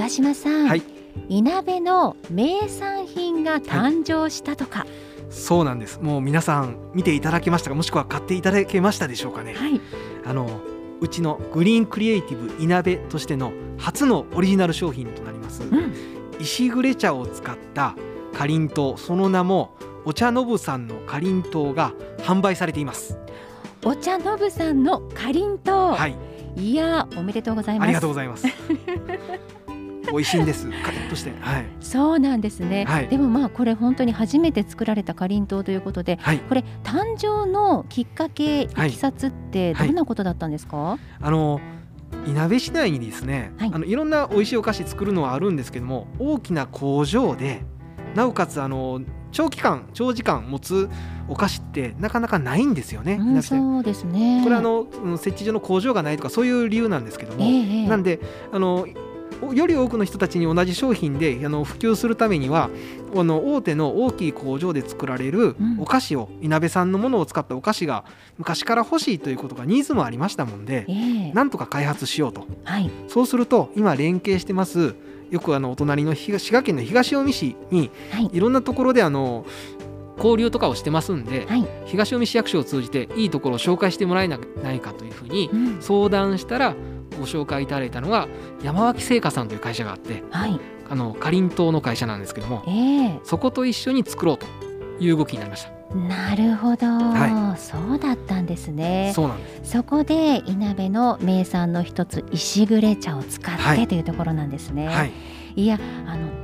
桑島さん、はい。いなべの名産品が誕生したとか、そうなんです。もう皆さん見ていただけましたか？もしくは買っていただけましたでしょうかね？はい、あのうちのグリーンクリエイティブいなべとしての初のオリジナル商品となります、うん、石暮茶を使ったかりんとうその名もお茶のぶさんのかりんとうが販売されています。お茶のぶさんのかりんとう、はい。い、やおめでとうございます。ありがとうございます美味しいんです。カリッとして。はい。そうなんですね、はい。でもまあこれ本当に初めて作られたかりんとうということではい。これ誕生のきっかけいはい。きさつってどんなことだったんですか、あのいなべ市内にですね、はい。い、あのいろんな美味しいお菓子作るのはあるんですけども大きな工場でなおかつあの長期間長時間持つお菓子ってなかなかないんですよね。うん、そうですね。これあのうん設置所の工場がないとかそういう理由なんですけども、ええええ。なんであのより多くの人たちに同じ商品であの普及するためにはあの大手の大きい工場で作られるうん。お菓子を、いなべさんのものを使ったお菓子が昔から欲しいということがニーズもありましたもんでええ。なんとか開発しようと。はい。そうすると今連携してますよくあのお隣の東滋賀県の東近江市にはい。いろんなところであの交流とかをしてますんで、はい、東近江市役所を通じていいところを紹介してもらえないかというふうにうん、相談したらご紹介いただいたのが山脇製菓さんという会社があってはい。あのかりんとうの会社なんですけどもええ。そこと一緒に作ろうという動きになりました。なるほど、はそうだったんですね。そうなんです。そこでいなべの名産の一つ石暮茶を使ってはい。というところなんですね、はい、い、やあのど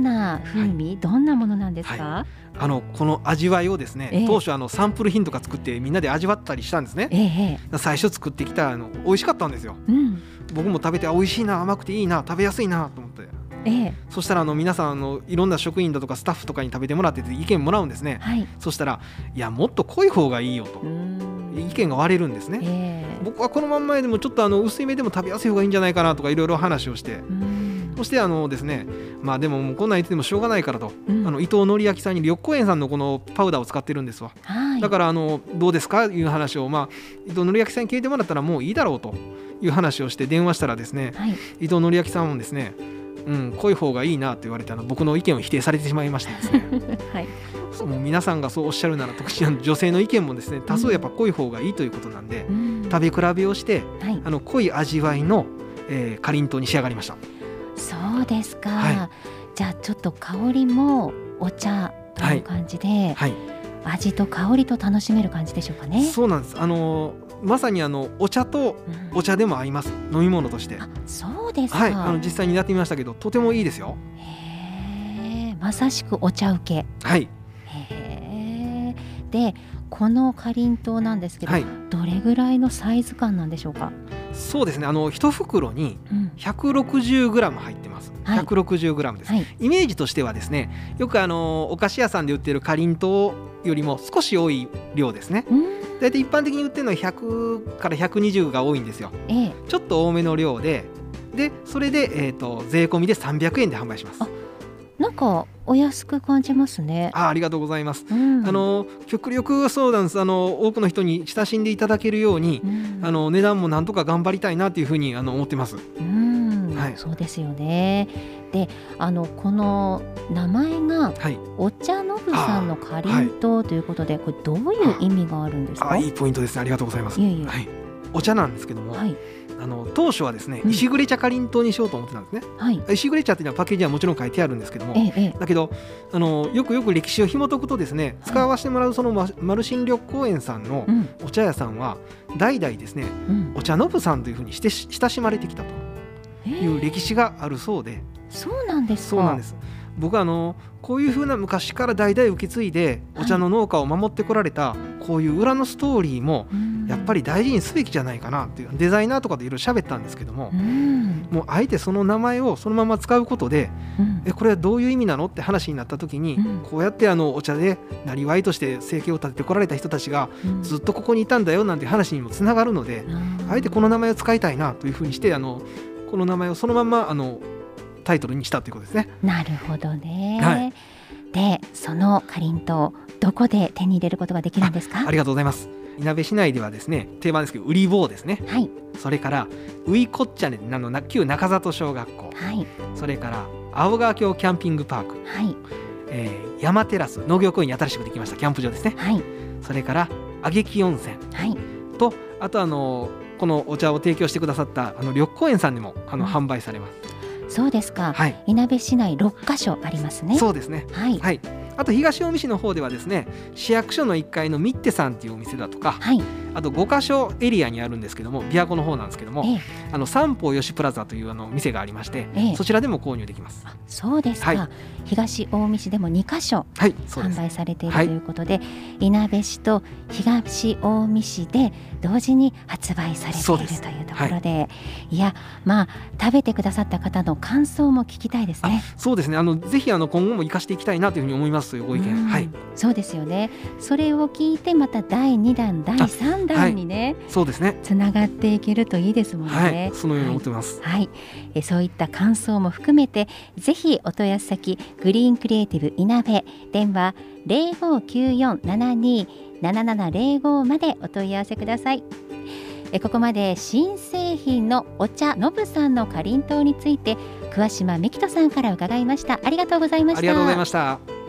んな風味、どんなものなんですか、あのこの味わいをですね、ええ。当初あのサンプル品とか作ってみんなで味わったりしたんですね。えええ最初作ってきたあの美味しかったんですよ。えうん。僕も食べてあ美味しいな甘くていいな食べやすいなと思って。ええ。そしたらあの皆さんあのいろんな職員だとかスタッフとかに食べてもらってて意見もらうんですね。はい。そしたらいやもっと濃い方がいいよと。意見が割れるんですね。ええ。僕はこのまんまでもちょっとあの薄い目でも食べやすい方がいいんじゃないかなとかいろいろ話をして。うんそしてあのですねまあでももうこんなん言っててもしょうがないからと、うん。あの伊藤紀明さんに緑光園さんのこのパウダーを使ってるんですわ。はい。だからあのどうですか？いう話をまあ伊藤紀明さんに聞いてもらったらもういいだろうという話をして電話したらですねはい。伊藤紀明さんもですねうん、濃い方がいいなと言われてあの僕の意見を否定されてしまいましてですね。はい。そ皆さんがそうおっしゃるなら特に女性の意見もですね多数やっぱ濃い方がいいということなんで、うん。食べ比べをしてはい。あの濃い味わいの、えー、かりんとうに仕上がりましたそうですか、はじゃあちょっと香りもお茶という感じで、はい。味と香りと楽しめる感じでしょうかね。そうなんです。あのーまさにあのお茶とうん。お茶でも合います。飲み物として。あそうですか。はい。あの実際にやってみましたけどとてもいいですよ。へえまさしくお茶受け。はい。へえでこのかりんとうなんですけど、はい。どれぐらいのサイズ感なんでしょうか？そうですね。あの一袋にうん、160g 入ってます、はい。160g です、はい。イメージとしてはですねよくあのお菓子屋さんで売ってるかりんとうよりも少し多い量ですね。うん。大体一般的に売ってるのは100から120が多いんですよ。ええ。ちょっと多めの量ででそれで、えー、と税込みで300円で販売しますかお安く感じますね。あありがとうございます、うん、あの極力そうなんです。あの多くの人に親しんでいただけるように、うん、あの値段もなんとか頑張りたいなというふうにあの思ってます。うん、はい。そうですよね。で、あのこの名前がはい。お茶のぶさんのかりんとうということで、これどういう意味があるんですか？あいいポイントですね。ありがとうございます。いえいえ。はい、お茶なんですけども、はいあの当初はですねうん石暮茶かりんとうにしようと思ってたんですね、はい。石暮茶っていうのはパッケージにはもちろん書いてあるんですけどもええええだけどあのよくよく歴史を紐解くとですね使わせてもらうそのまマルシン緑公園さんのうんお茶屋さんは代々ですねうん。お茶のぶさんというふうにして親しまれてきたとええいう歴史があるそうでそうなんですか。そうなんです僕はあのこういうふうな昔から代々受け継いでお茶の農家を守ってこられたこういう裏のストーリーもうん。やっぱり大事にすべきじゃないかなっていうデザイナーとかでいろいろ喋ったんですけどもうん。もうあえてその名前をそのまま使うことでうん。えこれはどういう意味なのって話になった時に、うんこうやってあのお茶でなりわいとして生計を立ててこられた人たちがうんずっとここにいたんだよなんて話にもつながるので、うんあえてこの名前を使いたいなというふうにしてあのこの名前をそのままあのタイトルにしたということですね。なるほどね。はいで、そのかりんとうどこで手に入れることができるんですか？ありがとうございます。いなべ市内ではですね定番ですけど売り棒ですね。はい。それからウイコッチャネあのな旧中里小学校。はい。それから青川峡キャンピングパーク、はい。えー山テラス農業公園に新しくできましたキャンプ場ですね。はい。それから揚木温泉。はい。とあとあのこのお茶を提供してくださったあの緑光園さんでもあの、うん。販売されます。そうですか、はい。いなべ市内六箇所ありますね。そうですね。はい。はいあと東近江市の方ではですね市役所の1階のミッテさんっていうお店だとかはい。あと5箇所エリアにあるんですけども琵琶湖の方なんですけどもええ。あの三宝吉プラザというあの店がありまして、ええ。そちらでも購入できます。あそうですか、はい。東近江市でも2箇所販売されているとはい。いうことで、い、なべ市と東近江市で同時に発売されているというところでいやまあ食べてくださった方の感想も聞きたいですね。そうですね。あのぜひあの今後も生かしていきたいなというふうに思いますというご意うん。見はい。そうですよね。それを聞いてまた第2弾第3弾にね、そうですね。つながっていけるといいですもんはい。ね。そのように思ってます。はい、えそういった感想も含めてぜひお問い合わせ先グリーンクリエイティブいなべ電話零五九四七二七七零五までお問い合わせください。えここまで新製品のお茶のぶさんのかりんとうについて桑島美希人さんから伺いました。ありがとうございました。ありがとうございました